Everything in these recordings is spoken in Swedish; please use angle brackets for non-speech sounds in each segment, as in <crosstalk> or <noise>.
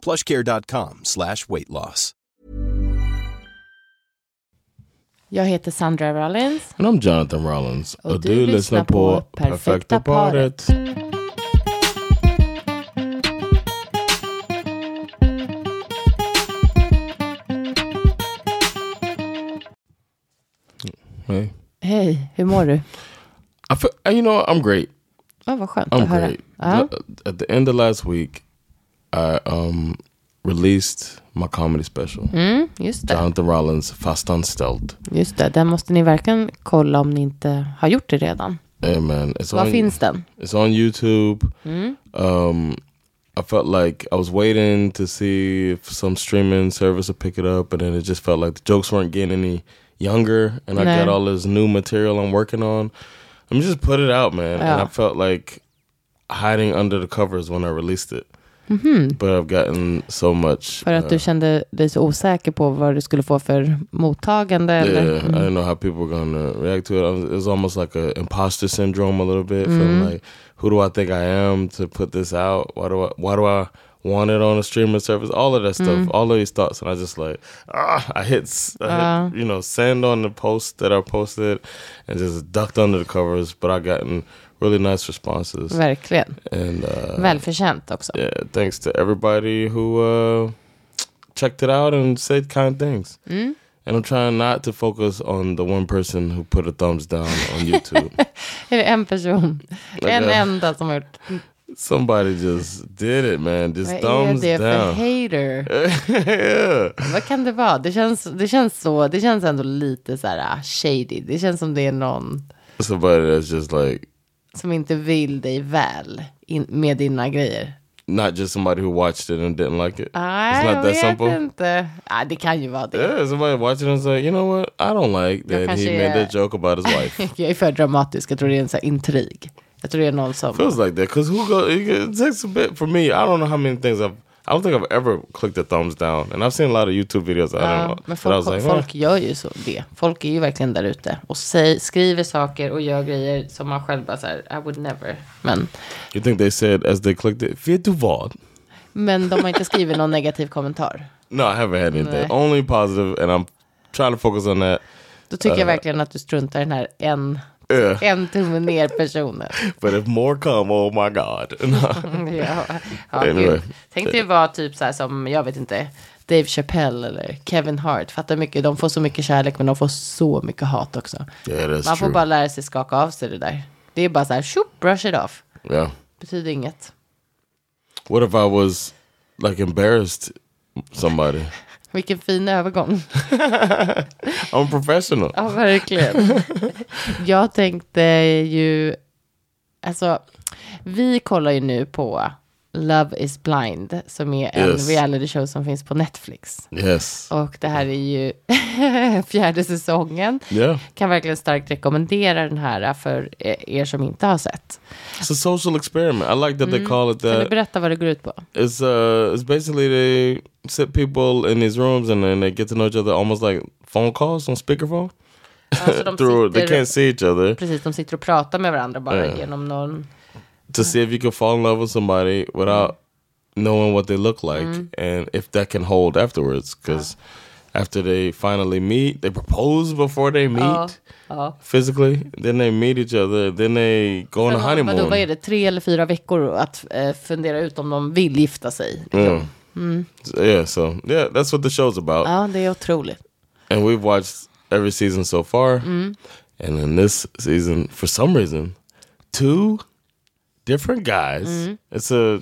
plushcare.com slash weight loss. Jag heter Sandra Rollins. And I'm Jonathan Rollins. Och Och du du lyssnar på Perfekta paret. Hey. Hej, hur mår du? I feel, you know, I'm great. Ja, vad skönt I'm att höra. great. Ja. At the end of last week, I um released my comedy special. Mm, just det. Jonathan Rollins, Fast Unstelt. Just det, den måste ni verkligen kolla om ni inte har gjort det redan. Man, it's Var on, finns den? It's on YouTube. Mm. Um, I felt like I was waiting to see if some streaming service would pick it up, and then it just felt like the jokes weren't getting any younger, and I got all this new material I'm working on. I'm just put it out, man, and I felt like hiding under the covers when I released it. But I've gotten so much. För att uh, du kände dig så osäker på vad du skulle få för mottagande? Eller? Yeah, I Mm. didn't know how people were gonna react to it. I it was almost like a imposter syndrome a little bit. Mm-hmm. Feeling like, who do I think I am to put this out? Why do I? Why do I want it on a streaming service? All of that stuff, Mm. all of these thoughts, and I just like, ah, I hit, I Uh. you know, send on the post that I posted, and just ducked under the covers. But I gotten really nice responses, Verkligen. and uh, Välförtjänt också. yeah, thanks to everybody who uh, checked it out and said kind things. Mm. And I'm trying not to focus on the one person who put a thumbs down on YouTube. <laughs> Är det en person? En Ja. enda som har gjort... Somebody just did it, man. Just Vad är thumbs det för down. hater? <laughs> yeah. Vad kan det vara? Det känns, det känns så, det känns ändå lite så här ah, shady. Det känns som det är någon Somebody that's just like som inte vill dig väl in, med dina grejer. not just somebody who watched it and didn't like it. Nej, jag vet simple. inte. Ah, det kan ju vara det. Yeah, somebody watched it and said, you know what? I don't like that he made är- that joke about his wife. <laughs> Jag är för dramatisk. Jag tror det är en så här intrig. Jag tror det är någon som... feels like that because who go? It takes a bit for me. I don't know how many things I've. I don't think I've ever clicked a thumbs down, and I've seen a lot of YouTube videos. Ja, men folk, like, eh. folk gör ju så det. Folk är ju verkligen där ute och säg, skriver saker och gör grejer som man själv bara så här, I would never. Men, You think they said as they clicked it, vet du vad? men de har inte skrivit någon negativ kommentar. <laughs> No, I haven't had anything. Nej. Only positive, and I'm trying to focus on that. Då tycker jag Uh. verkligen att du struntar i den här en, En tumme ner personen. <laughs> But if more come, oh my god. <laughs> ja, ja, Anyway. Tänk dig vara typ så här som, jag vet inte, Dave Chappelle eller Kevin Hart. Fattar mycket, de får så mycket kärlek men de får så mycket hat också. yeah, Man får true. bara lära sig skaka av sig det där. Det är bara så här, shoop, brush it off. yeah. Betyder inget. What if I was like embarrassed somebody? Vilken fin övergång. <laughs> I'm professional. Ja, verkligen. Jag tänkte ju, alltså, vi kollar ju nu på Love is blind, som är en Yes. reality show som finns på Netflix. Yes. Och det här är ju <laughs> fjärde säsongen. Yeah. Kan verkligen starkt rekommendera den här för er som inte har sett. It's a social experiment. I like that they call it Kan du that. berätta vad det går ut på? It's uh, it's basically they sit people in these rooms and then they get to know each other almost like phone calls on speakerphone. Alltså, de <laughs> Through they sitter- can't see each other Precis, de sitter och pratar med varandra bara Ja. genom någon... to see if you can fall in love with somebody without knowing what they look like and if that can hold afterwards. Because after they finally meet, they propose before they meet Ja, ja. physically. Then they meet each other. Then they go on a Vadå, honeymoon. vad är det, tre eller fyra veckor att eh, fundera ut om de vill gifta sig? Mm. So, yeah, so yeah, that's what the show's about. Ja, det är otroligt. And we've watched every season so far. And in this season, for some reason, two different guys. It's a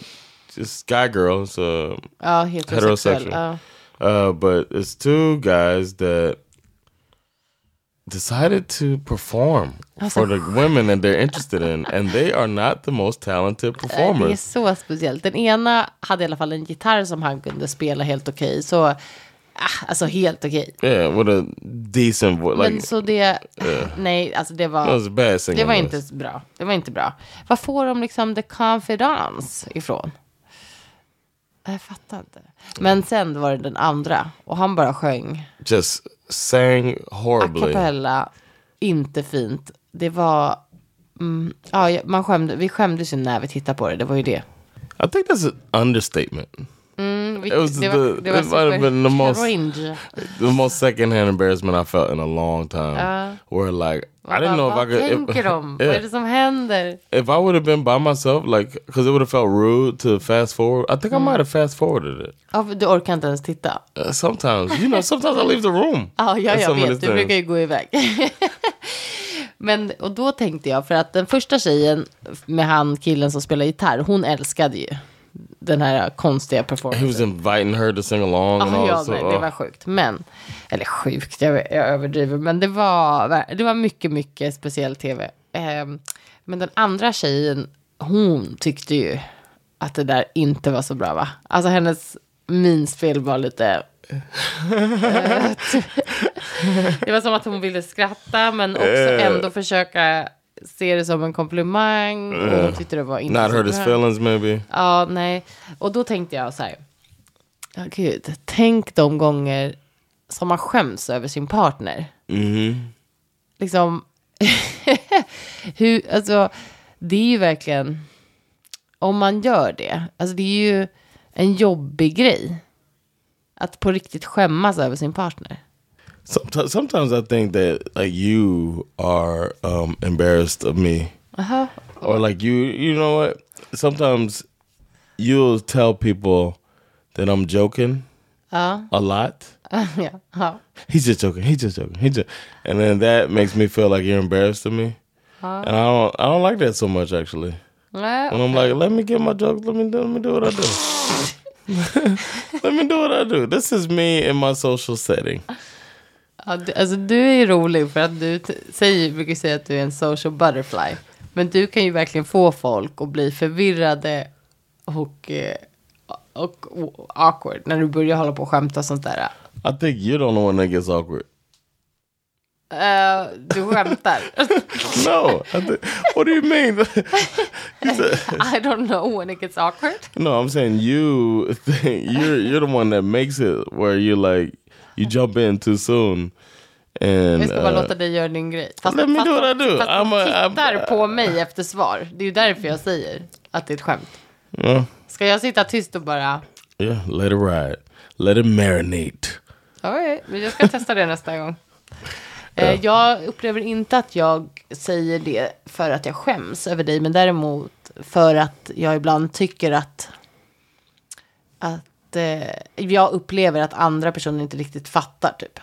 just guy girl. It's a Ja, heterosexuell. Heterosexual. Ja. uh, but it's two guys that decided to perform for the women that they're interested in, and they are not the most talented Det är performers. så speciellt. Den ena hade i alla fall en gitarr som han kunde spela helt okej. Så ah, alltså helt okej. Yeah, with a decent voice. Men Like, så det, nej, alltså det a var, det var inte bra. Det var inte bra. Var får de liksom the confidence ifrån? Jag fattar inte. Men sen var det den andra och han bara sjöng Just sang a horribly. cappella, inte fint. Det var, mm, ja, ja, man skämde, vi skämdes ju när vi tittade på det, det var ju det. I think that's an understatement. Mm, vi, It was det the- var, det var been the most- cringe. The most secondhand embarrassment I felt in a long time. where like I didn't know if I could. tänker if, de? <laughs> Vad är det som händer? if I would have been by myself, like, because it would have felt rude to fast forward. I think I might have fast forwarded it. Ja, du orkar inte ens titta. Uh, sometimes, you know, sometimes I leave the room. <laughs> Ja, ja jag vet. Du brukar ju gå iväg. <laughs> Men, och då tänkte jag, för att den första tjejen med han killen som spelar gitarr, hon älskade ju den här konstiga He was performancen. inviting her to sing along and Ja, nej, det var sjukt. Men, eller sjukt, jag, jag överdriver, men det var, det var mycket, mycket speciell tv. Ehm, men den andra tjejen, hon tyckte ju att det där inte var så bra, va? Alltså hennes minspel var lite... Eh, <laughs> <laughs> det var som att hon ville skratta, men också ändå försöka se det som en komplimang. Och hon tyckte det var inte not hurt his feelings, maybe. Ja, nej. Och då tänkte jag så här. Ja, gud. Tänk de gånger som man skäms över sin partner. Liksom. <laughs> hur, alltså, det är ju verkligen. Om man gör det. Alltså det är ju en jobbig grej. Att på riktigt skämmas över sin partner. Sometimes, sometimes I think that like you are um, embarrassed of me, Aha. or like you, you know what? Sometimes you'll tell people that I'm joking Ja. a lot. <laughs> Yeah, ja. He's just joking. He's just joking. He just, and then that makes me feel like you're embarrassed of me, and I don't, I don't like that so much actually. Nej, And I'm like, let me get my jokes. Let me do, let me do what I do. <laughs> <laughs> let me do what I do. This is me in my social setting. Ja, du, alltså du är rolig för att du säger, brukar säga att du är en social butterfly. Men du kan ju verkligen få folk att bli förvirrade och, eh, och, och awkward när du börjar hålla på och skämta och sånt där. I think you're the only one that gets awkward. Eh, du skämtar. <laughs> No, I thi- what do you mean? You <laughs> I don't know when it gets awkward. no, I'm saying you think you're you're the one that makes it where you like you jump in too soon. And Jag ska bara uh, låta dig göra din grej. Fast, fast, fast de a- tittar I'm- på mig efter svar. Det är ju därför jag säger att det är ett skämt. uh, Ska jag sitta tyst och bara... yeah, let it ride, let it marinate. Okej, men jag ska testa det nästa gång. <laughs> Eh, Jag upplever inte att jag säger det för att jag skäms över dig, men däremot för att jag ibland tycker att, att eh, jag upplever att andra personer inte riktigt fattar typ.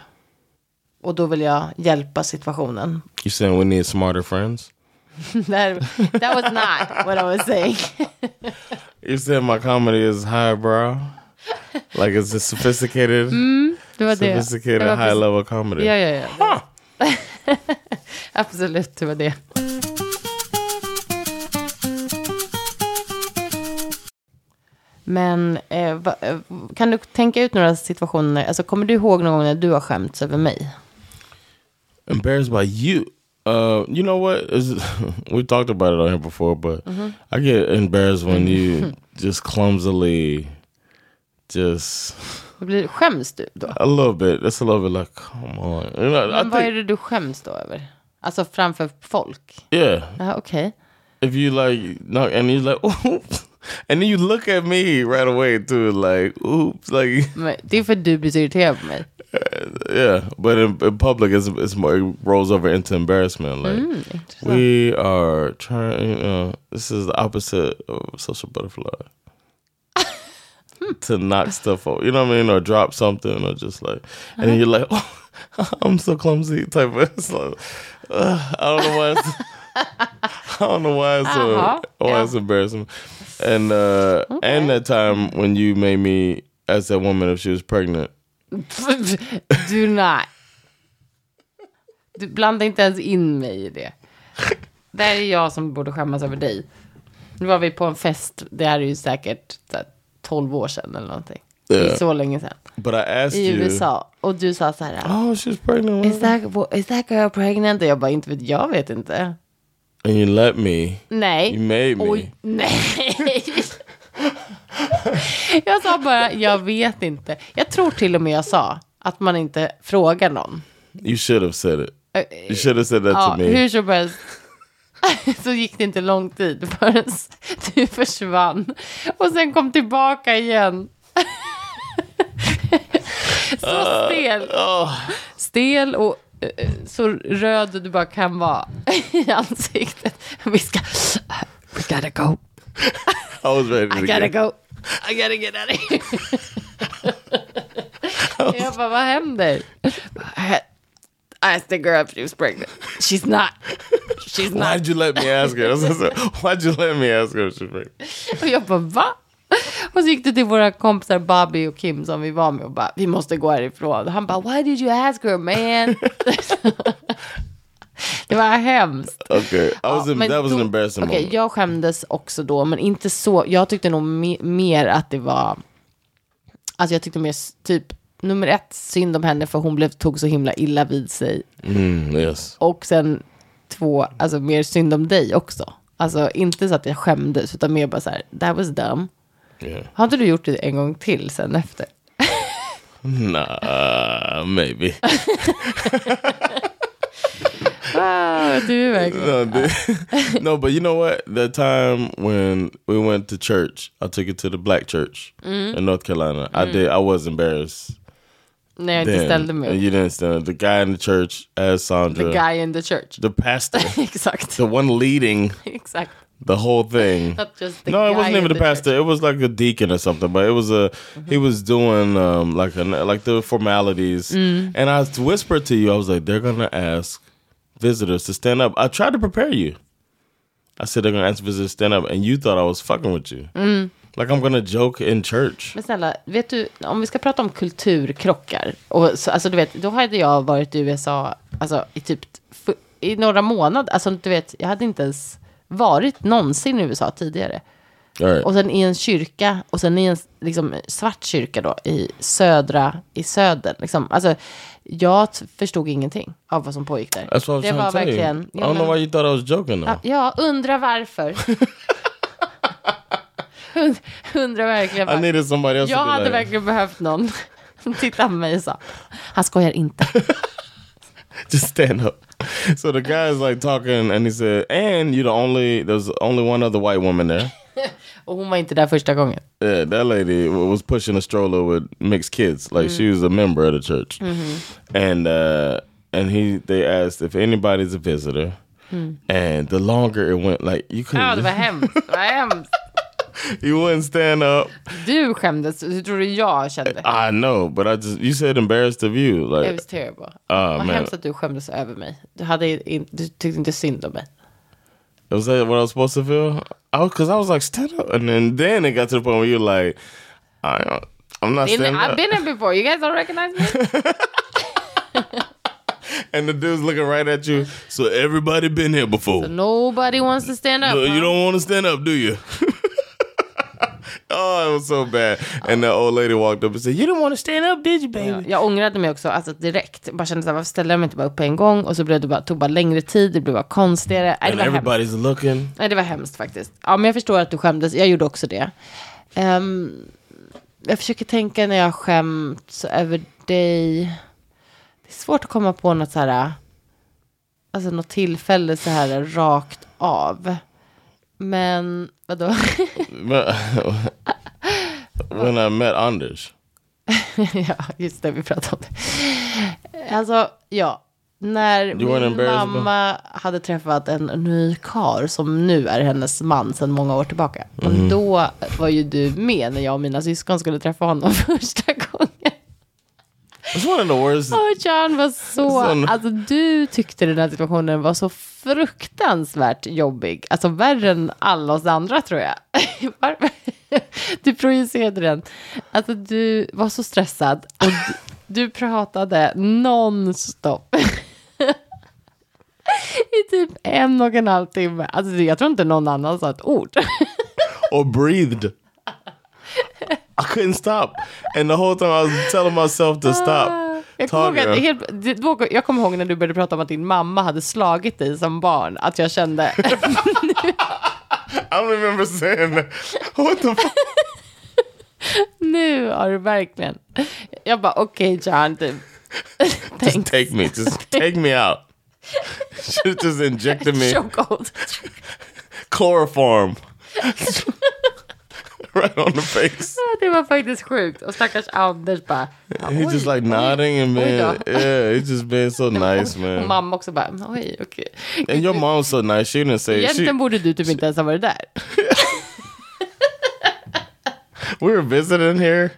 Och då vill jag hjälpa situationen. You saying we need smarter friends? <laughs> that, that was not what I was saying. <laughs> You said my comedy is highbrow, like it's a sophisticated, Det var det. sophisticated Det var high level comedy. Ja, ja, ja. <laughs> Absolut, det var det. Men eh, va, eh, kan du tänka ut några situationer, alltså kommer du ihåg någon gång när du har skämts över mig? embarrassed by you. Uh, you know what? <laughs> We talked about it on here before, but I get embarrassed when you <laughs> just clumsily, just Blir, skäms du då? a little bit. It's a little bit like, come on. You know, I Men vad är det du skäms då över? Alltså framför folk? yeah. Ja, okej. If you like, no, and you like, <laughs> oops, and then you look at me right away too, like, oops, like, Men Det är för du blir så irriterad på mig. yeah. But in, in public, it's it's more it rolls over into embarrassment. Like, Intressant. We are trying. Uh, this is the opposite of social butterfly. <laughs> to knock stuff over, you know what I mean, or drop something, or just like, and then you're like, oh, <laughs> I'm so clumsy. Type of. It's like, uh, I don't know why. It's, <laughs> I don't know why it's so, Uh-huh. why Yeah. it's embarrassing. And uh, and that time when you made me ask that woman if she was pregnant. <laughs> Do not. Du blandar inte ens in mig i det. Det här är jag som borde skämmas över dig. Nu var vi på en fest, det här är ju säkert så här, 12 år sedan eller någonting. Det är Yeah. så länge sedan. But I asked I you. USA. Och du sa så här. Oh, she's pregnant. Is that, is that girl pregnant? Och jag bara, inte vet, jag vet inte. And you let me. Nej. You made me. Oj, nej. jag sa bara, jag vet inte. Jag tror till och med jag sa att man inte frågar någon. You should have said it. You should have said that Ja, to me. hur som helst. <laughs> Så gick det inte lång tid förrän du försvann. Och sen kom tillbaka igen. <laughs> Så stel. Stel och så röd du bara kan vara <laughs> i ansiktet. Vi ska... We gotta go. I was ready to I gotta go. I gotta get out of here. <laughs> Jag bara, vad händer? I the girl if she was pregnant. She's not. She's not. Why'd you let me ask her? Why'd you let me ask her if she's pregnant? Och jag bara, va? <laughs> Och så gick det till våra kompisar Bobby och Kim som vi var med och bara, vi måste gå härifrån. Och han bara, why did you ask her man? <laughs> det var hemskt. Okay, I was. Ja, men that was an då- embarrassing Okej, moment. jag skämdes också då, men inte så. Jag tyckte nog me- mer att det var... Alltså jag tyckte mer typ, nummer ett, synd om henne för hon blev, tog så himla illa vid sig. Mm, yes. Och sen två, alltså mer synd om dig också. Alltså inte så att jag skämdes, utan mer bara så här, that was dumb. Yeah. Har inte du gjort det en gång till sen efter? Nah, maybe. Ah, du är verkligen... <laughs> no, dude. no, but you know what? The time when we went to church, I took it to the black church Mm. in North Carolina. I did. I was embarrassed. När jag inte ställde mig you didn't stand. The guy in the church asked Sandra. The guy in the church. the pastor, <laughs> Exakt. the one leading <laughs> Exakt. The whole thing. The no, it wasn't even the, the pastor. It was like a deacon or something. But it was a he was doing um like an like the formalities. And I whispered to you, I was like, they're gonna ask visitors to stand up. I tried to prepare you. I said they're gonna ask visitors to stand up, and you thought I was fucking with you. Like I'm gonna joke in church. Men snälla, vet du, om vi ska prata om kulturkrockar. Och så, alltså du vet, då hade jag varit i USA alltså, i typ i några månader. Alltså du vet, jag hade inte ens varit någonsin i USA tidigare. Right. Och sen i en kyrka, och sen i en liksom, svart kyrka då, i södra, i södern. Liksom. Alltså, jag förstod ingenting av vad som pågick där. That's what I was det var verkligen... I don't know why you thought I was joking though. Ja, undrar varför. <laughs> Und- undrar verkligen I varför. needed somebody else Jag hade like, verkligen behövt någon <laughs> som tittade på mig och sa, han skojar inte. <laughs> <laughs> just stand up. So the guy's like talking, and he said, "And you're the only. There's only one other white woman there. Och hon var inte där första gången. Yeah, that lady was pushing a stroller with mixed kids. Like she was a member of the church, and uh, and he they asked if anybody's a visitor. And the longer it went, like you couldn't, Ja, det var hemskt. Det var hemskt. You wouldn't stand up. Du skämdes, hur tror du jag kände? I know, but I just you said embarrassed of you, It was terrible. Ah, Vad hemskt att du skämdes över mig. Du, hade in, du tyckte inte synd om mig. was that what I was supposed to feel? Because I was like stand up, and then then it got to the point where you're like, I, I'm not standing I've up. been here before, you guys don't recognize me? <laughs> and the dude's looking right at you. So everybody been here before. Nobody wants to stand up. No, you don't want to stand up, do you? <laughs> <laughs> oh, it was so bad. And the old lady walked up and said, "You didn't want to stand up, did you, baby?" Ja, jag ångrade mig också alltså direkt. Bara kände så här, varför ställde jag mig inte bara upp på en gång? Och så blev det bara, tog bara längre tid, det blev bara konstigare. Nej, det And var hemskt. everybody's looking. Nej, det var hemskt faktiskt. Ja, men jag förstår att du skämdes. Jag gjorde också det. Ehm, jag försöker tänka när jag skämt över dig. Det är svårt att komma på något så här, alltså något tillfälle så här rakt av. Men vadå? when I met Anders. <laughs> ja, just det, vi pratade om det. Alltså, ja. När min mamma hade träffat en ny kar som nu är hennes man sedan många år tillbaka. Men då var ju du med när jag och mina syskon skulle träffa honom <laughs> första gången. One of the worst. Och John var så, Sån- alltså du tyckte den här situationen var så fruktansvärt jobbig. Alltså värre än alla oss andra tror jag. <laughs> Du projicerade den. Alltså du var så stressad och du, du pratade nonstop. <laughs> I typ en och en halv timme. Alltså jag tror inte någon annan sa ett ord. <laughs> or breathed. I couldn't stop. And the whole time I was telling myself to stop. Jag kommer, att, helt, jag kommer ihåg när du började prata om att din mamma hade slagit dig som barn, att jag kände, <laughs> <laughs> I don't remember saying that. What the fuck? nu har du verkligen. Jag bara, okej John, typ. <laughs> Just take me. Just take me out. Should just injected me Chokehold. chloroform. Right on the face. Det var faktiskt sjukt. Och stackars Anders bara, He's just like nodding and då. yeah, he's just being so <laughs> nice, Och man. mamma också bara, oj, okej. And your mom's so nice. She didn't say she, Egentligen borde du typ inte ens ha varit där. <laughs> we were visiting here.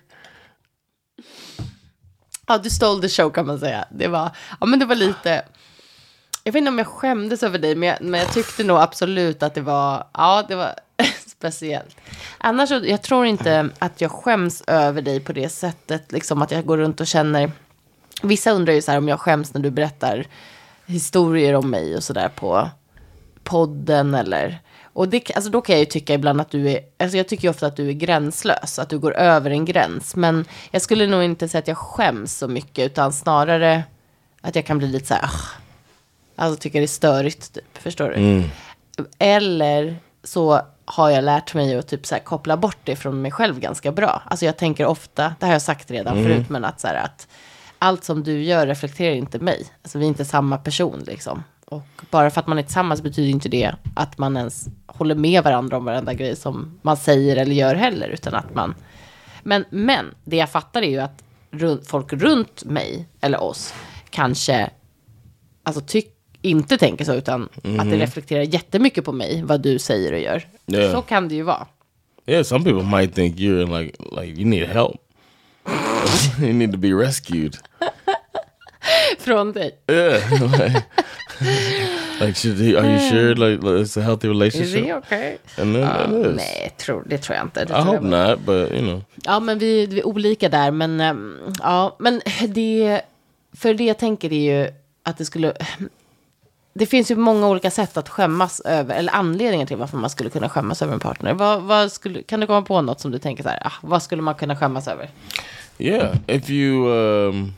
Ja, du stole the show kan man säga. Det var, ja men det var lite, jag vet inte om jag skämdes över dig, men jag, men jag tyckte nog absolut att det var, ja det var speciellt. Annars, jag tror inte att jag skäms över dig på det sättet, liksom att jag går runt och känner, vissa undrar ju så här om jag skäms när du berättar historier om mig och sådär på podden eller och det, alltså då kan jag ju tycka ibland att du är, alltså jag tycker ju ofta att du är gränslös, att du går över en gräns. Men jag skulle nog inte säga att jag skäms så mycket, utan snarare att jag kan bli lite så här, alltså tycker det är störigt, typ, förstår du? Eller så har jag lärt mig att typ så här koppla bort det från mig själv ganska bra. Alltså jag tänker ofta, det har jag sagt redan förut, men att så här att allt som du gör reflekterar inte mig. Alltså vi är inte samma person liksom. Och bara för att man är tillsammans betyder inte det att man ens håller med varandra om varenda grej som man säger eller gör heller, utan att man... Men, men det jag fattar är ju att folk runt mig, eller oss, kanske alltså tyck, inte tänker så, utan att det reflekterar jättemycket på mig, vad du säger och gör. Yeah. Så kan det ju vara. Yeah, some people might think you're like like you need help. <laughs> you need to be rescued. <laughs> Från dig. Yeah. like, <laughs> like, should he, are you sure like it's a healthy relationship? det okej? And then it is. Nej, tror, det tror jag inte. Det I hope jag not, but you know. Ja, men vi, vi är olika där. Men ehm, ja, men det... För det jag tänker är ju att det skulle... Det finns ju många olika sätt att skämmas över, eller anledningar till varför man skulle kunna skämmas över en partner. Vad, vad skulle, kan du komma på något som du tänker så här, ah, vad skulle man kunna skämmas över? Yeah, if you um,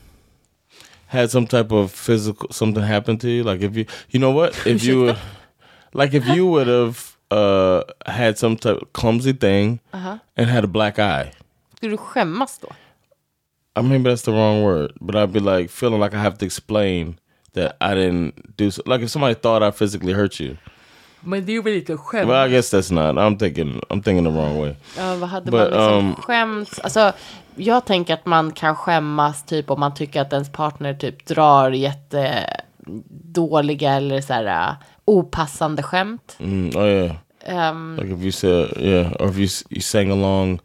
had some type of physical something happen to you, like if you, you know what, if you, like if you would have uh, had some type of clumsy thing and had a black eye. Skulle du skämmas då? I maybe that's the wrong word, but I'd be like feeling like I have to explain that I didn't do so. Like if somebody thought I physically hurt you, Men det är väl inte skämt? well, I guess that's not. I'm thinking. I'm thinking the wrong way. Ja, vad hade But, man liksom um, skämts? Alltså, jag tänker att man kan skämmas typ om man tycker att ens partner typ drar jättedåliga eller så här uh, opassande skämt. Mm, oh yeah. Ehm, Like if you said yeah, or if you you sang along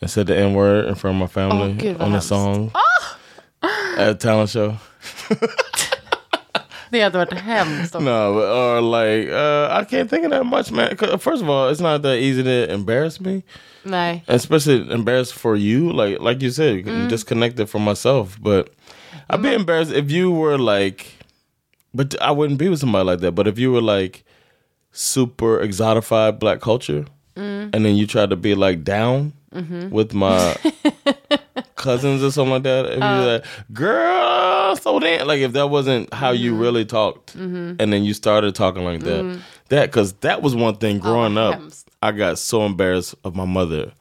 and said the N word in front of my family Oh, gud, on a hemskt. song at a talent show. <laughs> <laughs> det hade varit hemskt. No, but, or like uh, I can't think of that much, man. 'Cause First of all, it's not that easy to embarrass me, Nej. especially embarrassed for you. Like like you said, Mm. disconnected from myself. But I'd be embarrassed if you were like, but I wouldn't be with somebody like that. But if you were like super exotified black culture, Mm. and then you try to be like down Mm-hmm. with my <laughs> cousins or something like that, and Uh. you're like, girl, so then like if that wasn't how Mm-hmm. you really talked, and then you started talking like that, that because that was one thing growing vad up. I got so embarrassed of my mother.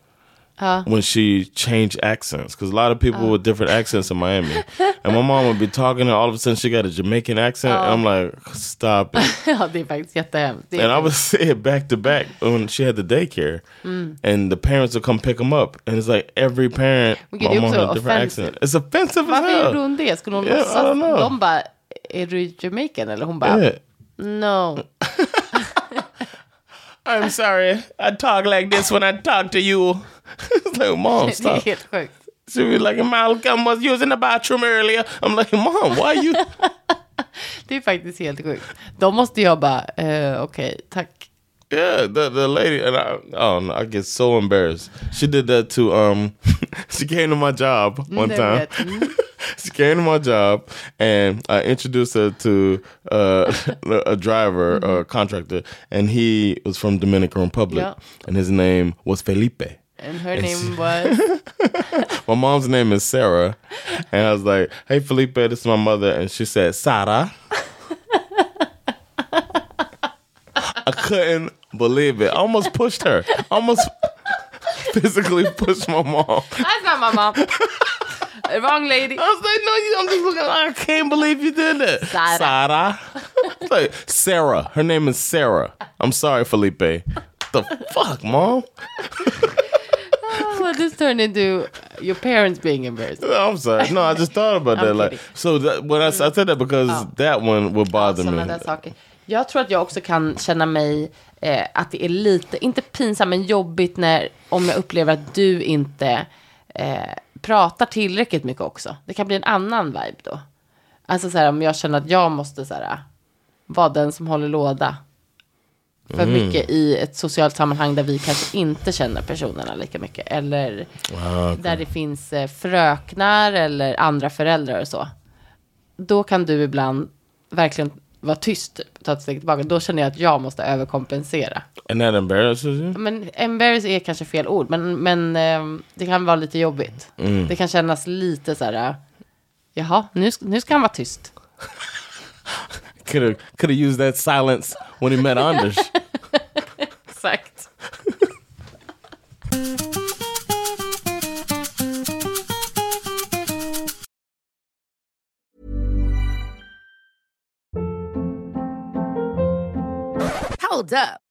Uh. When she changed accents, because a lot of people with different accents in Miami, and my mom would be talking, and all of a sudden she got a Jamaican accent, and I'm like, stop it. ja, det är faktiskt jättehemskt. And I would <laughs> say it back to back when she had the daycare, and the parents would come pick them up, and it's like every parent, Men gud, my mom had a different offensive. accent. It's offensive as Varför gjorde hell. hon det? Skulle hon Yeah, I låtsas? don't know. De bara, är du Jamaican? Eller hon bara, Yeah. no. <laughs> I'm sorry, I talk like this when I talk to you. <laughs> it's like, mom, <laughs> stop. She was like, Malcolm was using the bathroom earlier. I'm like, mom, why are you? Det är faktiskt helt sjukt. De måste jag bara, eh, okej, tack. Yeah, the the lady and I oh no, I get so embarrassed. She did that to um <laughs> she came to my job one Nej, time. Mm. she came to my job and I introduced her to uh, a driver or contractor and he was from Dominican Republic Yeah. and his name was Felipe. And her name was? <laughs> My mom's name is Sarah. And I was like, hey, Felipe, this is my mother. And she said, Sarah. I couldn't believe it. I almost pushed her. I almost <laughs> physically pushed my mom. That's not my mom. Wrong lady. I was like, no, you, I'm just looking. I can't believe you did that. Sarah. Sarah. like, Sarah. Her name is Sarah. I'm sorry, Felipe. The fuck, mom? <laughs> Well, this turned into your parents being embarrassed. I'm sorry. No, I just thought about that. Like, so that, when I, I said that because that one would bother Sådana me. där saker. Jag tror att jag också kan känna mig eh, att det är lite, inte pinsamt men jobbigt när, om jag upplever att du inte eh, pratar tillräckligt mycket också. Det kan bli en annan vibe då. Alltså så här om jag känner att jag måste så här, vara den som håller låda. För Mm. mycket i ett socialt sammanhang där vi kanske inte känner personerna lika mycket. Eller Ah, där det finns eh, fröknar eller andra föräldrar och så. Då kan du ibland verkligen vara tyst, typ, ta ett steg tillbaka. Då känner jag att jag måste överkompensera. And that embarrasses you? Men embarrass är kanske fel ord, men, men eh, det kan vara lite jobbigt. Det kan kännas lite så här, eh, jaha, nu, nu ska han vara tyst. <laughs> Could have could have used that silence when he met Anders. <laughs> Exakt. Hold up.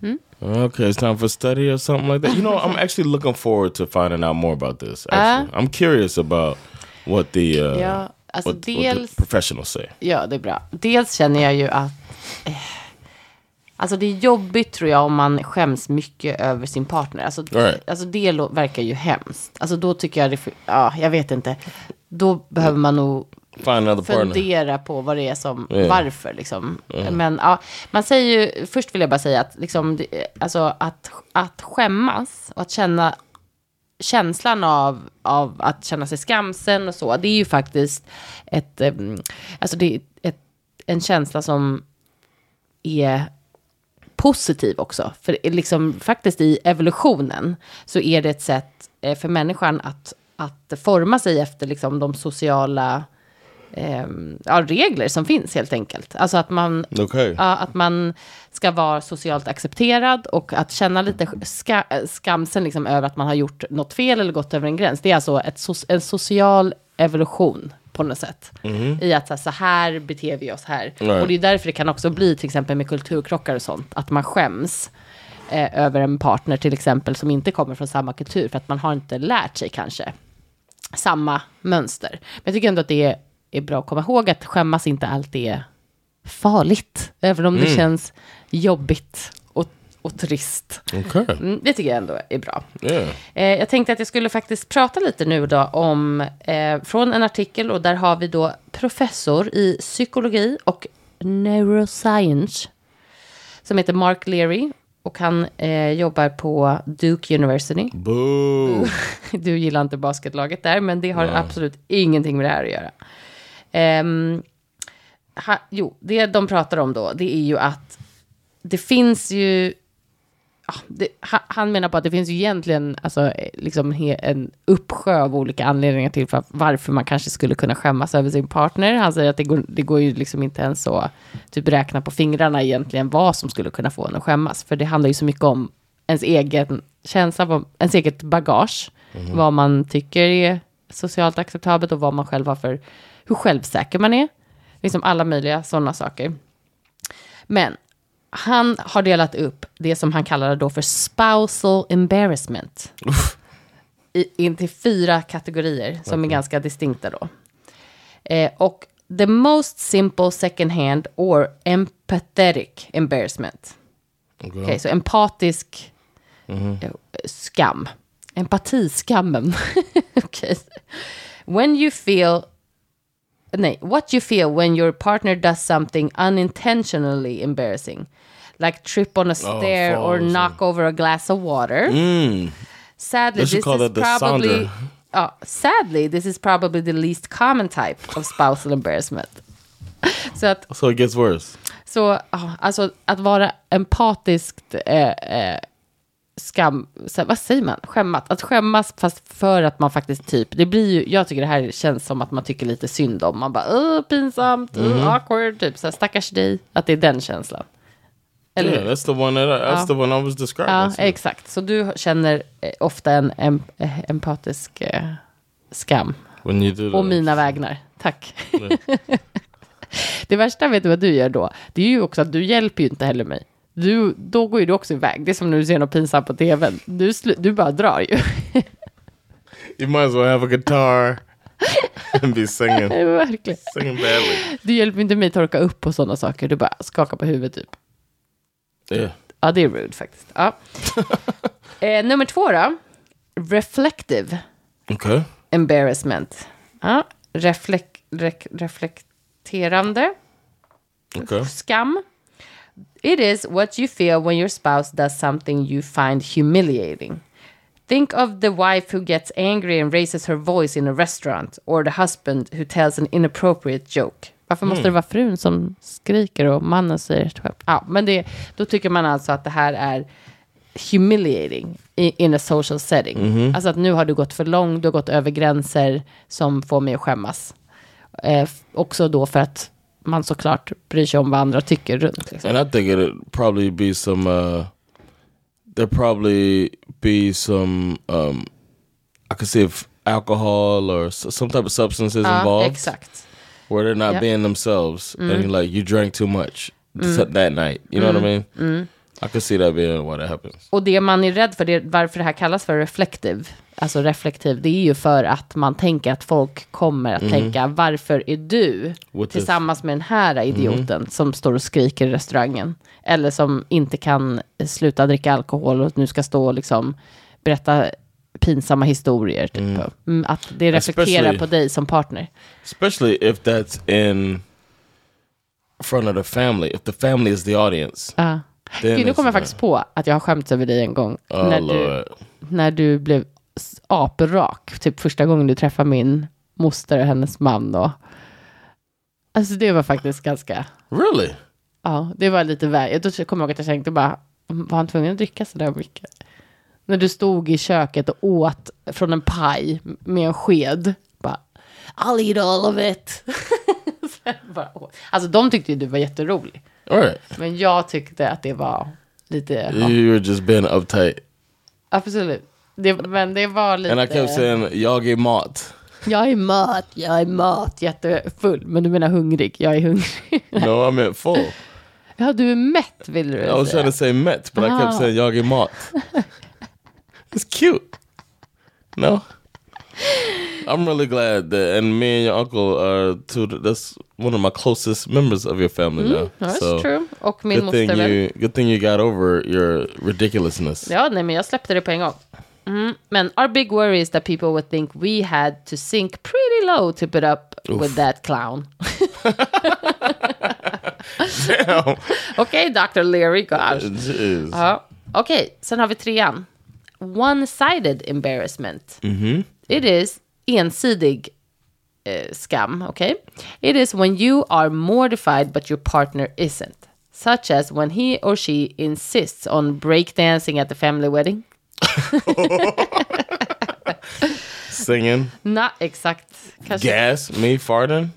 today. Okay, it's time for study or something like that. You know, I'm actually looking forward to finding out more about this. Actually, I'm curious about what the uh, Ja, alltså what, what the dels- professionals say. Ja, det är bra. Dels känner jag ju att... Eh, alltså det är jobbigt tror jag om man skäms mycket över sin partner. Alltså, Right. alltså det verkar ju hemskt. Alltså då tycker jag det... Ja, jag vet inte. Då behöver man nog Partner. fundera på vad det är som, Ja. varför liksom. Men ja, man säger ju, först vill jag bara säga att liksom, det, alltså att, att skämmas och att känna känslan av, av att känna sig skamsen och så, det är ju faktiskt ett, alltså det är ett, en känsla som är positiv också. För liksom, faktiskt i evolutionen så är det ett sätt eh, för människan att, att forma sig efter liksom, de sociala ehm, ja, regler som finns helt enkelt. Alltså att man, Okay. ja, att man ska vara socialt accepterad och att känna lite ska, skamsen liksom över att man har gjort något fel eller gått över en gräns. Det är alltså ett, en social evolution på något sätt. I att så här, beter vi oss här. Right. Och det är därför det kan också bli till exempel med kulturkrockar och sånt, att man skäms eh, över en partner till exempel som inte kommer från samma kultur för att man har inte lärt sig kanske samma mönster. Men jag tycker ändå att det är, är bra att komma ihåg att skämmas inte alltid är farligt, även om det känns jobbigt och, och trist. Okay. Mm, det tycker jag ändå är bra. Yeah. Eh, jag tänkte att jag skulle faktiskt prata lite nu då om, eh, från en artikel och där har vi då professor i psykologi och neuroscience som heter Mark Leary och han eh, jobbar på Duke University. Boo. <laughs> Du gillar inte basketlaget där, men det har absolut ingenting med det här att göra. Ehm, ha, jo, det de pratar om då, det är ju att det finns ju... Ja, det, ha, han menar på att det finns ju egentligen alltså, eh, liksom he, en uppsjö av olika anledningar till för, varför man kanske skulle kunna skämmas över sin partner. Han säger att det går, det går ju liksom inte ens så typ räkna på fingrarna egentligen vad som skulle kunna få en att skämmas. För det handlar ju så mycket om ens egen känsla, ens eget bagage. Vad man tycker är socialt acceptabelt och vad man själv har för, hur självsäker man är. Liksom alla möjliga sådana saker. Men han har delat upp det som han kallar då för spousal embarrassment. I, in till fyra kategorier som är ganska distinkta då. Eh, och the most simple second hand or empathetic embarrassment. Okej, så empatisk eh, skam. Empatiskammen. <laughs> Okej. When you feel nej, what do you feel when your partner does something unintentionally embarrassing. Like trip on a stair or knock over a glass of water. Sadly, this call is probably ja, sadly, this is probably the least common type of spousal embarrassment. <laughs> Så att So it gets worse. så, ja, alltså att vara empatiskt eh, eh, skam, så, vad säger man, skämmat, att skämmas fast för att man faktiskt typ, det blir ju, jag tycker det här känns som att man tycker lite synd om, man bara, Åh, pinsamt, mm awkward, typ så här, stackars dig, att det är den känslan. Eller Yeah, that's the one that that's the one I was describing. Ja, too. exakt, så du känner eh, ofta en em, eh, empatisk eh, skam. that. mina vägnar. Tack. <laughs> det värsta, vet du vad du gör då? Det är ju också att du hjälper ju inte heller mig. Du, då går ju du också iväg. Det är som när du ser något pinsamt på tvn. Du, du bara drar ju. <laughs> You might as well have a guitar and be singing, <laughs> Verkligen. singing badly. Du hjälper inte mig torka upp på sådana saker. Du bara skakar på huvudet typ. Yeah. Ja, det är rude faktiskt. Ja. <laughs> eh, nummer två då. Reflective Okay. embarrassment. Ja. Reflek, reflekterande. Okay. skam. It is what you feel when your spouse does something you find humiliating. Think of the wife who gets angry and raises her voice in a restaurant, or the husband who tells an inappropriate joke. Varför måste det vara frun som skriker och mannen säger skämt? Ja, men det, då tycker man alltså att det här är humiliating i, in a social setting. Alltså att nu har du gått för långt, du har gått över gränser som får mig att skämmas. Eh, också då för att man såklart bryr sig om vad andra tycker runt. Liksom. And I think it'd probably be some. uh There'd probably be some. um I could see if alcohol or some type of substances Ja, involved, exakt. where they're not Yeah. being themselves, and like you drank too much th- that night. You know what I mean? I could see that being why that happens. Och det man är rädd för, det, varför det här kallas för reflective, alltså reflektiv, det är ju för att man tänker att folk kommer att tänka, varför är du With tillsammans med den här idioten som står och skriker i restaurangen? Eller som inte kan sluta dricka alkohol och nu ska stå och liksom berätta pinsamma historier. Typ. Mm, att det reflekterar Especially- på dig som partner. especially if that's in front of the family. If the family is the audience, Ja. Then Gud, nu kommer jag faktiskt på att jag har skämts över dig en gång. När, du, när du blev aprak, typ första gången du träffade min moster och hennes man då. Alltså det var faktiskt ganska, really? ja, det var lite väl. Då kommer jag ihåg att jag tänkte bara, var han tvungen att dricka så där mycket? När du stod i köket och åt från en paj med en sked. Bara, I'll eat all of it. <laughs> Jag bara, alltså de tyckte ju du var jätterolig. Right, Men jag tyckte att det var lite, ja, you were just being uptight, absolut. Det, men det var lite... and I kept saying "jag är mat." Jag är mat, jag är mat, jättefull. Men du menar hungrig, jag är hungrig. <laughs> No, I meant full. ja, du är mätt vill du I was säga. trying to say met, but I Ah. kept saying "jag är mat." It's cute. No. I'm really glad that, and me and your uncle are two. That's one of my closest members of your family now. That's so true. Och min good thing moster you, good thing you got over your ridiculousness. Ja, nej men jag släppte det på en gång. Mm. Men our big worry is that people would think we had to sink pretty low to put up with that clown. <laughs> Okej, Dr. Leary, gosh. Ja. Okej, sen har vi trean. One-sided embarrassment. It is ensidig eh, skam, okay? It is when you are mortified but your partner isn't. Such as when he or she insists on breakdancing at the family wedding. Singing, Not exakt. Kanske. gas, me farting.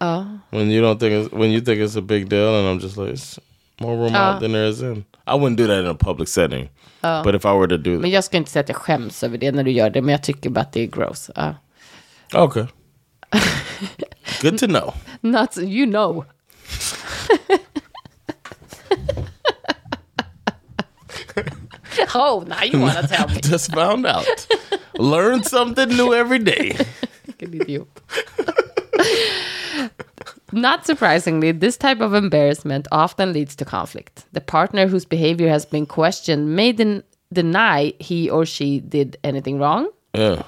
Ja. When you don't think it's, when you think it's a big deal, and I'm just like, "It's- more room Ja. out than there is in. I wouldn't do that in a public setting. But if I were to do Men jag ska inte säga att jag skäms över det när du gör det, men jag tycker bara att det är gross. Ja. Okay. <laughs> Good to know. Not, you know. <laughs> oh, now you wanna tell me. Just found out. Learn something new every day. <laughs> Vilken idiot. Not surprisingly, this type of embarrassment often leads to conflict. The partner whose behavior has been questioned may den- deny he or she did anything wrong. Yeah.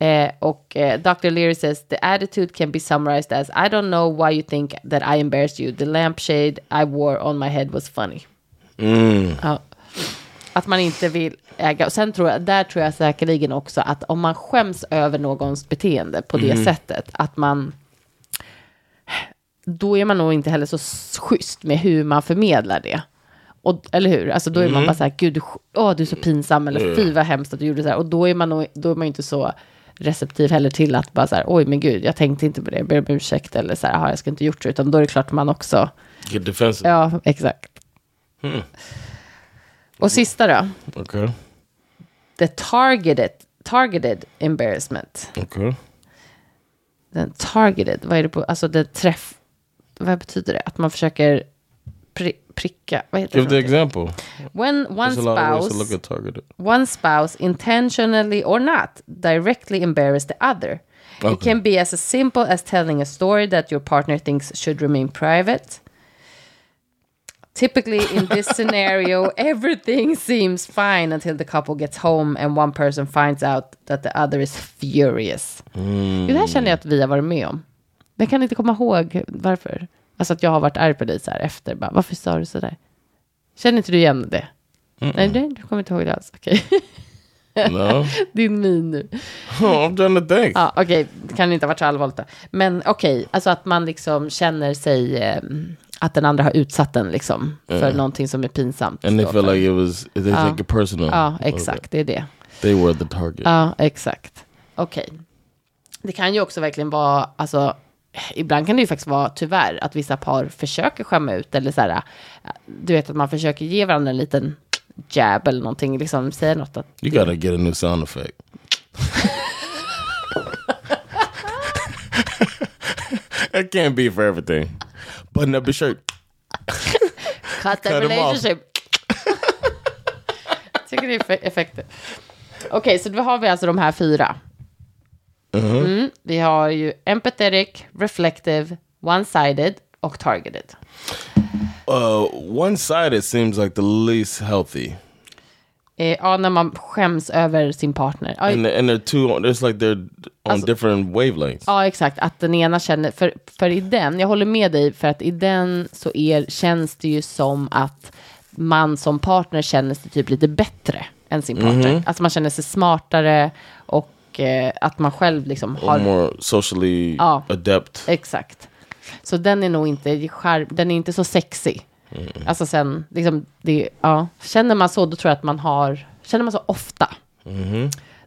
Eh, och eh, Dr. Leary says the attitude can be summarized as I don't know why you think that I embarrassed you. The lampshade I wore on my head was funny. Ja. Att man inte vill äga. Och sen tror jag, där tror jag säkerligen också att om man skäms över någons beteende på det sättet, att man då är man nog inte heller så schysst med hur man förmedlar det. Och, eller hur? Alltså då är man bara så här, gud, du, åh, du är så pinsam, eller fy vad hemskt att du gjorde så här. Och då är man nog, då är man inte så receptiv heller till att bara så här, oj men gud, jag tänkte inte på det, jag ber om ursäkt, eller så här, "Jaha, jag ska inte gjort så, utan då är det klart man också, Get defensive. ja, exakt. Och sista då, Okay. the targeted, targeted embarrassment. Okay. Den targeted, vad är det på, alltså den träff, vad betyder det? Att man försöker pri, pricka, vad heter Give the example. When one spouse, one spouse intentionally or not directly embarrass the other. It Okay. can be as simple as telling a story that your partner thinks should remain private. Typically, in this <laughs> scenario, everything seems fine until the couple gets home and one person finds out that the other is furious. Det här känner jag att vi har varit med om. Men jag kan inte komma ihåg varför. Alltså att jag har varit arg på dig så här efter. Bara, Varför sa du så där? Känner inte du igen det? Nej, det, du kommer inte ihåg det alls. Okej. No. <laughs> Din min nu. Trying to think. Ja, okej, det kan inte ha varit så allvarligt då. Men okej, alltså att man liksom känner sig, eh, att den andra har utsatt den liksom för någonting som är pinsamt. And they feel like it was, they take it personal. Ja, exakt, det är det. They were the target. Ja, exakt. Okej. Det kan ju också verkligen vara, alltså, ibland kan det ju faktiskt vara tyvärr att vissa par försöker skämma ut eller så här, du vet att man försöker ge varandra en liten jab eller någonting, liksom säga något att You gotta get a new sound effect. It can't be for everything. Button up your shirt. Cut the Cut relationship. Jag tycker det är eff- effekter. Okej, så då har vi alltså de här fyra. Mm, vi har ju empathetic, reflective, one-sided och targeted. Uh, one-sided seems like the least healthy, Eh, ja, när man skäms över sin partner. Ja, and and they're two. It's like they're on Alltså- different wavelengths. Ja, exakt. Att den ena känner, för, för i den, jag håller med dig, för att i den så är, känns det ju som att man som partner känner sig typ lite bättre än sin partner. Alltså man känner sig smartare och eh, att man själv liksom Or har... more socially Ja. adept. Exakt. Så den är nog inte, skär, den är inte så sexy. Alltså sen, liksom, det, ja. Känner man så, då tror jag att man har, känner man så ofta,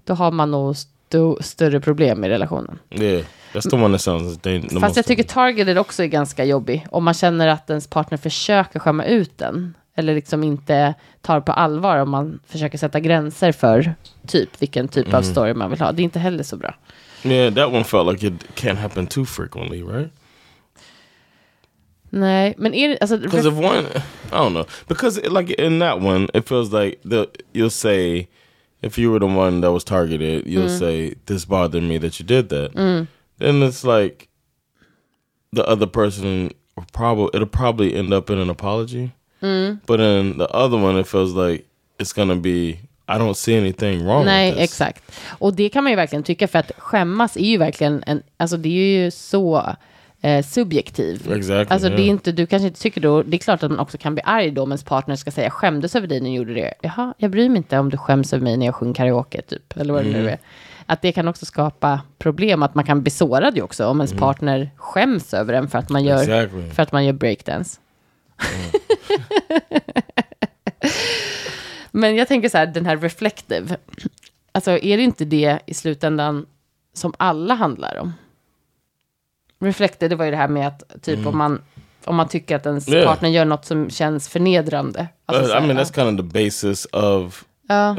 då har man nog sto, större problem i relationen. Yeah, one that sounds the, the Fast jag tycker targeted också är ganska jobbig. Om man känner att ens partner försöker skämma ut den. Eller liksom inte tar på allvar om man försöker sätta gränser för typ vilken typ av story man vill ha. Det är inte heller så bra. Yeah, that one felt like it can't happen too frequently, right? Nej, men är det, alltså, Because if one, I don't know. Because like in that one, it feels like the you'll say, if you were the one that was targeted, you'll say this bothered me that you did that. Then it's like the other person will probably it'll probably end up in an apology. But in the other one, it feels like it's gonna be. I don't see anything wrong. Nej, with this. exakt. Och det kan man ju verkligen tycka, för att skämmas är ju verkligen en, alltså det är ju så eh, subjektiv. Exactly, Alltså det är yeah. inte, du kanske inte tycker då, det är klart att man också kan bli arg då om ens partner ska säga skämdes över dig när du gjorde det. Jaha, jag bryr mig inte om du skäms över mig när jag sjunger karaoke, typ. Eller vad det Mm. nu är. Att det kan också skapa problem, att man kan bli sårad ju också om ens partner skäms över en för att man gör, Mm. Exactly. för att man gör breakdance. <laughs> Men jag tänker så här, den här reflective. Alltså är det inte det i slutändan som alla handlar om? Reflective, det var ju det här med att typ om man Om man tycker att ens Yeah. partner gör något som känns förnedrande. Alltså, Uh, I mean, that's kind of the basis of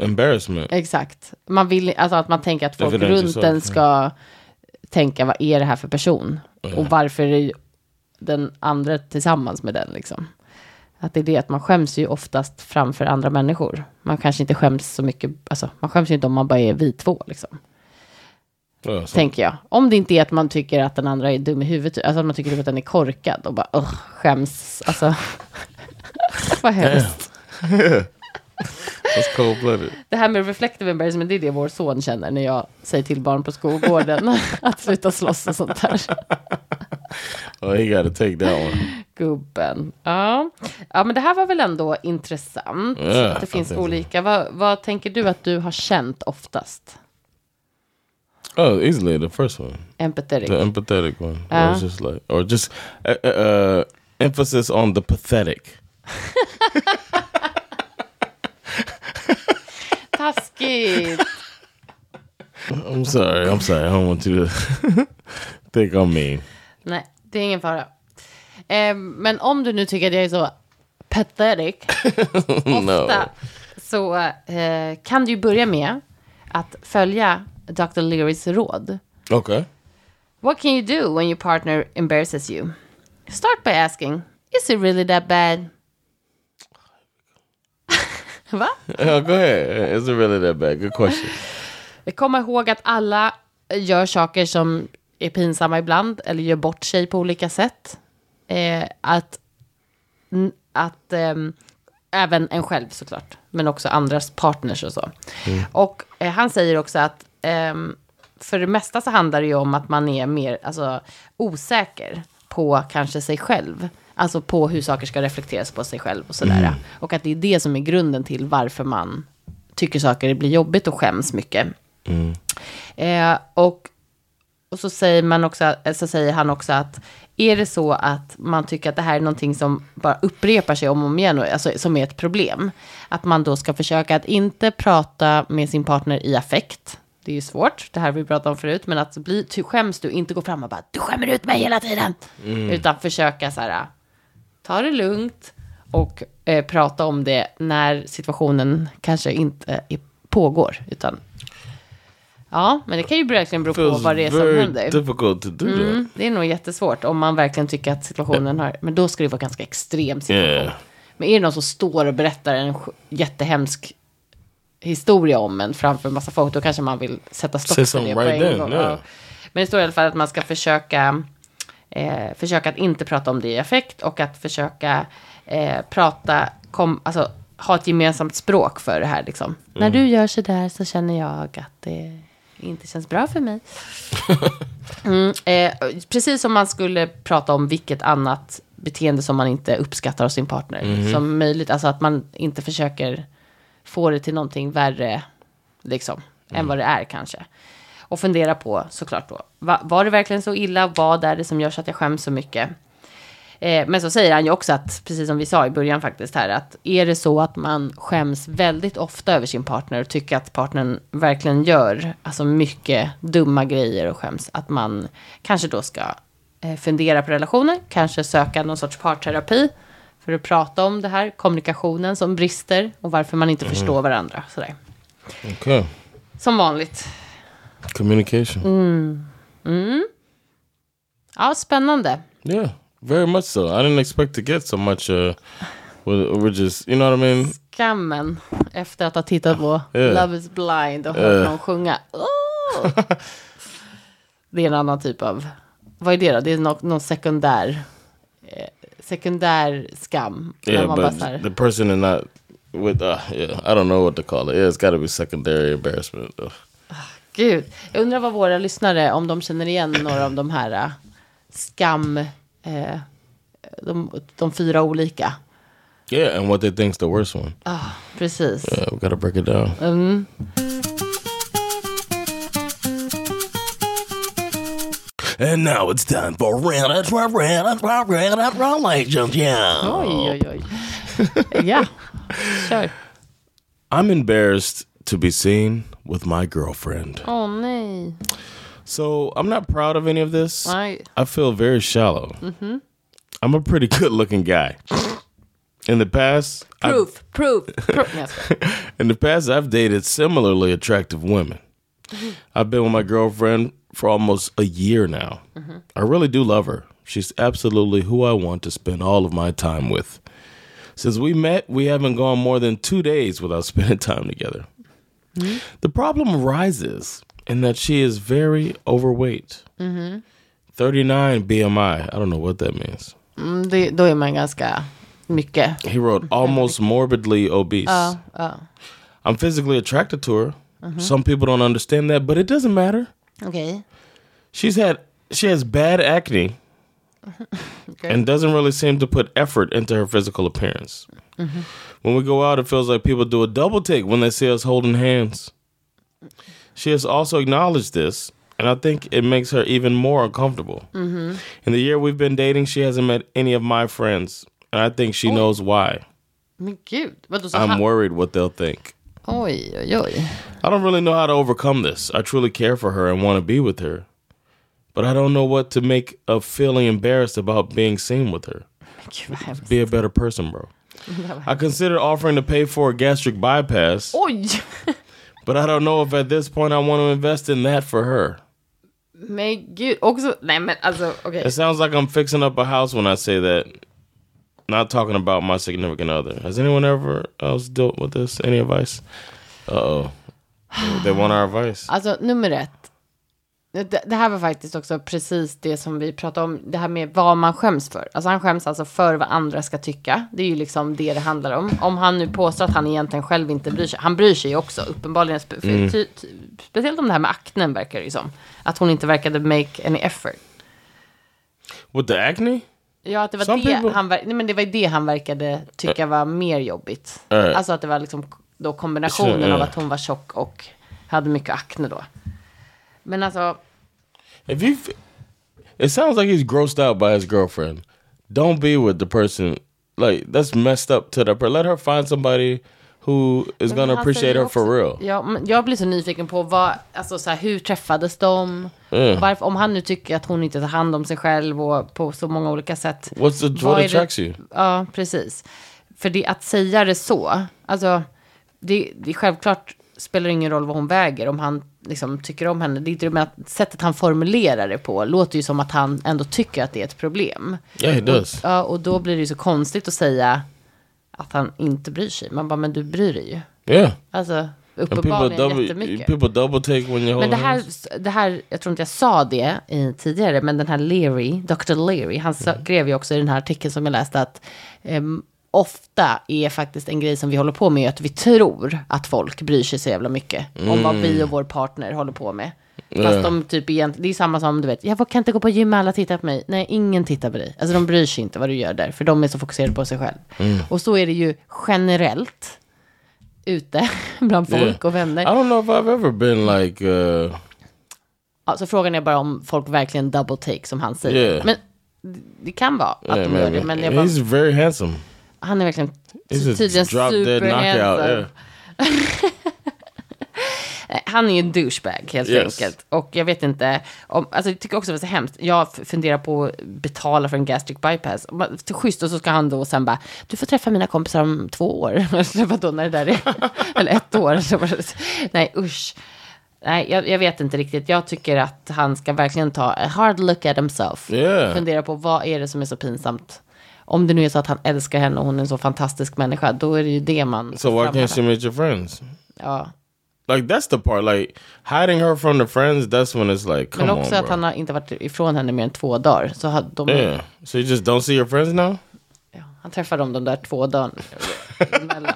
embarrassment. Exakt. Man vill, alltså att man tänker att folk ain't runt yourself, en ska tänka vad är det här för person? Och varför är den andra tillsammans med den liksom? Att det är det att man skäms ju oftast framför andra människor. Man kanske inte skäms så mycket, alltså man skäms ju inte om man bara är vi två liksom. So- Tänker jag. Om det inte är att man tycker att den andra är dum i huvudet, alltså att man tycker att den är korkad och bara ugh, skäms, alltså. <laughs> vad hemskt. That's cold blooded. Det här med reflective embarrassment, det är det vår son känner när jag säger till barn på skolgården <laughs> att sluta slåss och sånt där. Oh, he got to take that one. Gubben. Ja. ja, men det här var väl ändå intressant. Ja, att det finns olika. Vad, vad tänker du att du har känt oftast? Oh, easily the first one, Empathetic. the empathetic one. I was just like, or just uh, uh, emphasis on the pathetic. <laughs> Taskigt. I'm sorry. I'm sorry. I don't want you to <laughs> think I'm mean. Nej, det är ingen fara. Eh, men om du nu tycker att jag är så pathetic, <laughs> ofta, så eh, kan du ju börja med att följa Dr. Learys råd. Okay. What can you do when your partner embarrasses you? Start by asking, is it really that bad? <laughs> Va? Yeah, go ahead. Is it really that bad? Good question. Kom ihåg att alla gör saker som är pinsamma ibland eller gör bort sig på olika sätt. Eh, att att ehm, även en själv såklart, men också andras partners och så. Och eh, han säger också att ehm, för det mesta så handlar det ju om att man är mer alltså, osäker på kanske sig själv. Alltså på hur saker ska reflekteras på sig själv och sådär. Och att det är det som är grunden till varför man tycker saker blir jobbigt och skäms mycket. Eh, och, och så säger, man också, eh, så säger han också att är det så att man tycker att det här är någonting som bara upprepar sig om och om igen, alltså, som är ett problem, att man då ska försöka att inte prata med sin partner i affekt. Det är ju svårt, det här har vi pratat om förut, men att bli, ty, skäms du, inte gå fram och bara, du skämmer ut mig hela tiden. Utan försöka så här, ta det lugnt och eh, prata om det när situationen kanske inte är, pågår, utan Ja, men det kan ju verkligen bero på Feels vad det är som händer. difficult to do. Mm, det är nog jättesvårt om man verkligen tycker att situationen har... Men då ska det vara ganska extrem situation. Yeah. Men är det någon som står och berättar en jättehemsk historia om en framför en massa folk, då kanske man vill sätta stopp för det på right en then, gång. yeah. Men det står i alla fall att man ska försöka, eh, försöka att inte prata om det i affekt och att försöka eh, prata, kom, alltså ha ett gemensamt språk för det här liksom. När du gör så där så känner jag att det inte känns bra för mig. <laughs> Mm, eh, precis som man skulle prata om vilket annat beteende som man inte uppskattar hos sin partner som möjligt. Alltså att man inte försöker få det till någonting värre, liksom, än vad det är kanske. Och fundera på, såklart då, va, var det verkligen så illa? Vad är det som gör så att jag skäms så mycket? Eh, men så säger han ju också att, precis som vi sa i början faktiskt här, att är det så att man skäms väldigt ofta över sin partner och tycker att partnern verkligen gör alltså mycket dumma grejer och skäms, att man kanske då ska eh, fundera på relationen, kanske söka någon sorts parterapi för att prata om det här, kommunikationen som brister och varför man inte förstår varandra. Sådär. Okay. Som vanligt. Communication. Ja, spännande. Yeah, very much so. I didn't expect to get so much. Uh, we're, just, you know what I mean? Skammen efter att ha tittat på Yeah. Love is blind och hört någon sjunga. Oh! det är en annan typ av, vad är det då? Det är någon, någon sekundär, eh, sekundär skam. Yeah, but här, the person is not with. Uh, yeah, I don't know what to call it. Yeah, it's got to be secondary embarrassment. Ugh. Gud, jag undrar vad våra lyssnare, om de känner igen några av de här eh, skam, eh, de, de fyra olika. Yeah, and what they think's the worst one. Precis. Yeah, we got to break it down. And now it's time for Reddit, Reddit, Reddit, Relationship. Oj, oj, oj. <laughs> ja, kör. I'm embarrassed to be seen with my girlfriend. Åh nej. So I'm not proud of any of this. Nej. I feel very shallow. Mm-hmm. I'm a pretty good looking guy. In the past, I've- Proof, proof, proof. <laughs> Skojar. in the past, I've dated similarly attractive women. Mm-hmm. I've been with my girlfriend for almost a year now. Mm-hmm. I really do love her. She's absolutely who I want to spend all of my time with. Since we met, we haven't gone more than two days without <laughs> spending time together. Hmm? The problem arises in that she is very overweight. 39 BMI. I don't know what that means. Mm, det, då är man ganska mycket. He wrote <laughs> almost morbidly obese. I'm physically attracted to her. Some people don't understand that, but it doesn't matter. Okay. She's had she has bad acne <laughs> and doesn't really seem to put effort into her physical appearance. When we go out, it feels like people do a double take when they see us holding hands. She has also acknowledged this, and I think it makes her even more uncomfortable. In the year we've been dating, she hasn't met any of my friends, and I think she knows why. Men gud, vadå så I'm han... worried what they'll think. Oj, oj, oj. I don't really know how to overcome this. I truly care for her and want to be with her. But I don't know what to make of feeling embarrassed about being seen with her. Gud. Be a better person, bro. <laughs> I considered offering to pay for a gastric bypass, Oj! <laughs> but I don't know if at this point I want to invest in that for her. Men gud, också... Nej men alltså, okej. It sounds like I'm fixing up a house when I say that. Not talking about my significant other. Has anyone ever else dealt with this? Any advice? Uh oh. They want our advice. <sighs> Alltså nummer ett. Det, det här var faktiskt också precis det som vi pratade om. Det här med vad man skäms för. Alltså han skäms alltså för vad andra ska tycka. Det är ju liksom det det handlar om. Om han nu påstår att han egentligen själv inte bryr sig. Han bryr sig ju också uppenbarligen. Spe, för, ty, ty, speciellt om det här med aknen verkar det ju som. Att hon inte verkade make any effort. With the acne? Ja, att det var Some det people- han, nej, men det var det han verkade tycka var mer jobbigt. Eh. Alltså att det var liksom då kombinationen eh. av att hon var tjock och hade mycket akne då. Men alltså, If you, it sounds like he's grossed out by his girlfriend. Don't be with the person. Like that's messed up to the. Let her find somebody who is Men gonna han appreciate her for också- real. Ja, jag blir så nyfiken på vad, alltså så här, hur träffades de? Mm. Varför, om han nu tycker att hon inte tar hand om sig själv och på så många olika sätt. What's the what det- attracts you? Ja, precis. För det, att säga det så, alltså, det, det självklart spelar ingen roll vad hon väger om han liksom tycker om henne. Det är inte det, men att sättet han formulerar det på låter ju som att han ändå tycker att det är ett problem. Yeah, he does. Ja, och då blir det ju så konstigt att säga att han inte bryr sig. Man bara, men du bryr dig ju. Yeah. Alltså, uppenbarligen double jättemycket. people double take when you Men det här, det här, jag tror inte jag sa det i, tidigare, men den här Leary, Dr. Leary, han sa, skrev ju också i den här artikeln som jag läste att ehm, ofta är faktiskt en grej som vi håller på med att vi tror att folk bryr sig så jävla mycket om vad vi och vår partner håller på med. Fast de typ egentligen, det är samma som du vet, jag kan inte gå på gym, alla tittar på mig. Nej, ingen tittar på dig. Alltså de bryr sig inte vad du gör där, för de är så fokuserade på sig själv. Och så är det ju generellt ute <laughs> bland folk Yeah. och vänner. I don't know if I've ever been like. Uh, Alltså frågan är bara om folk verkligen double take som han säger. Yeah. Men det kan vara att yeah, de gör det. Men jag bara, He's very handsome. Han är verkligen tydligen drop dead super knockout. handsome. Yeah. Eh, <laughs> Han är ju en douchebag helt Yes. enkelt. Och jag vet inte, om, alltså jag tycker också det var så hemskt. Jag funderar på att betala för en gastric bypass. Schysst och så ska han då sen bara, du får träffa mina kompisar om två år. <laughs> Eller vadå när det där är, <laughs> eller ett år. Nej usch. Nej, jag, jag vet inte riktigt. Jag tycker att han ska verkligen ta a hard look at himself. Yeah. Fundera på vad är det som är så pinsamt. Om det nu är så att han älskar henne och hon är en så fantastisk människa, då är det ju det man So why can't she meet your friends? Ja. Like that's the part. Like hiding her from the friends. That's when it's like, come Men on, också att bro. han har inte varit ifrån henne mer än två dagar. Så har de, Yeah. So you just don't see your friends now? ja, han träffade dem de där två dagarna. emellan.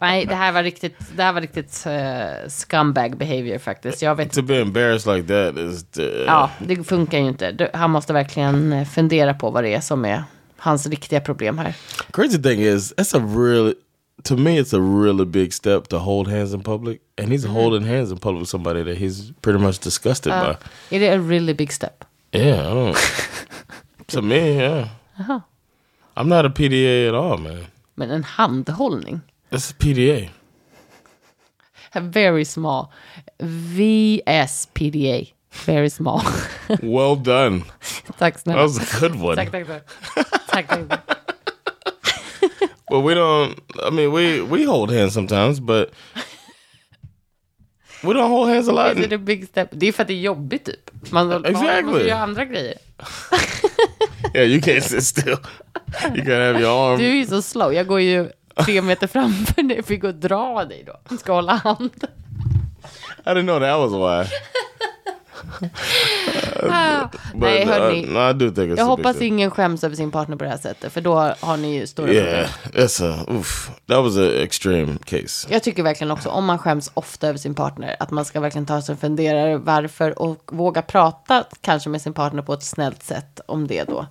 Nej, det här var riktigt, det här var riktigt uh, scumbag behavior faktiskt. Jag vet To be embarrassed like that is. Uh, Ja, det funkar ju inte. Du- Han måste verkligen eh, fundera på vad det är som är hans riktiga problem här. Crazy thing is, that's a really, to me, it's a really big step to hold hands in public, and he's holding hands in public with somebody that he's pretty much disgusted by. Är det a really big step? Yeah, I don't. <laughs> to me, yeah. I'm not a PDA at all, man. Men en handhållning? That's a PDA. A very small. VSPDA. Very small. <laughs> Well done. tack That was a good one. Tack, tack, tack. Tack. tack. But we don't. I mean, we we hold hands sometimes, but we don't hold hands a lot. Is it a big step? Det är för att det är jobbigt typ. Man, man Exactly. måste göra andra grejer. <laughs> Yeah, you can't sit still. You can't have your arm. Du är ju så slow. Jag går ju tre meter framför dig. Fick gå och dra dig då. Ska hålla hand. I didn't know that was why. <laughs> Ah. But Nej, hörni. uh, no, I do think it's Jag hoppas ingen skäms över sin partner på det här sättet. För då har ni ju stora Yeah, problem. it's a oof. That was an extreme case. Jag tycker verkligen också om man skäms ofta över sin partner. Att man ska verkligen ta sig och fundera varför. Och våga prata kanske med sin partner på ett snällt sätt om det då.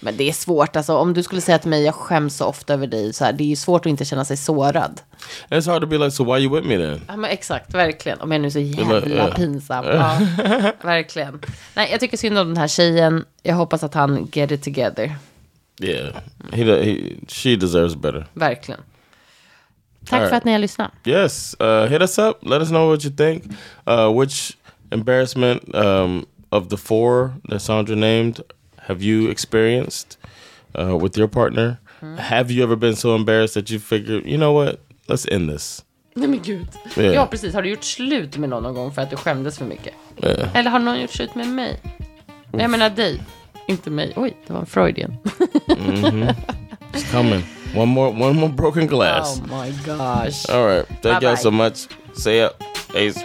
Men det är svårt. Alltså om du skulle säga till mig jag skäms så ofta över dig. Så här, det är ju svårt att inte känna sig sårad. It's hard to be like, so why you with me then? Ja, men exakt, verkligen. Om jag nu är så jävla pinsam. Ja, <laughs> verkligen. Nej, jag tycker synd om den här tjejen. Jag hoppas att han get it together. Yeah, he, he she deserves better. Verkligen. Tack right. för att ni har lyssnat. Yes, uh, hit us up. Let us know what you think. Uh, which embarrassment um, of the four that Sandra named have you experienced uh, with your partner? Have you ever been so embarrassed that you figured, you know what, let's end this? Nej men gud. Yeah. Ja, precis. Har du gjort slut med någon någon gång för att du skämdes för mycket? Yeah. Eller har någon gjort slut med mig? Nej, jag menar dig. Inte mig. Oj, det var en Freudian. It's coming. One more, one more broken glass. Oh my gosh. All right. Thank y'all Bye-bye. so much. Say up. Ace.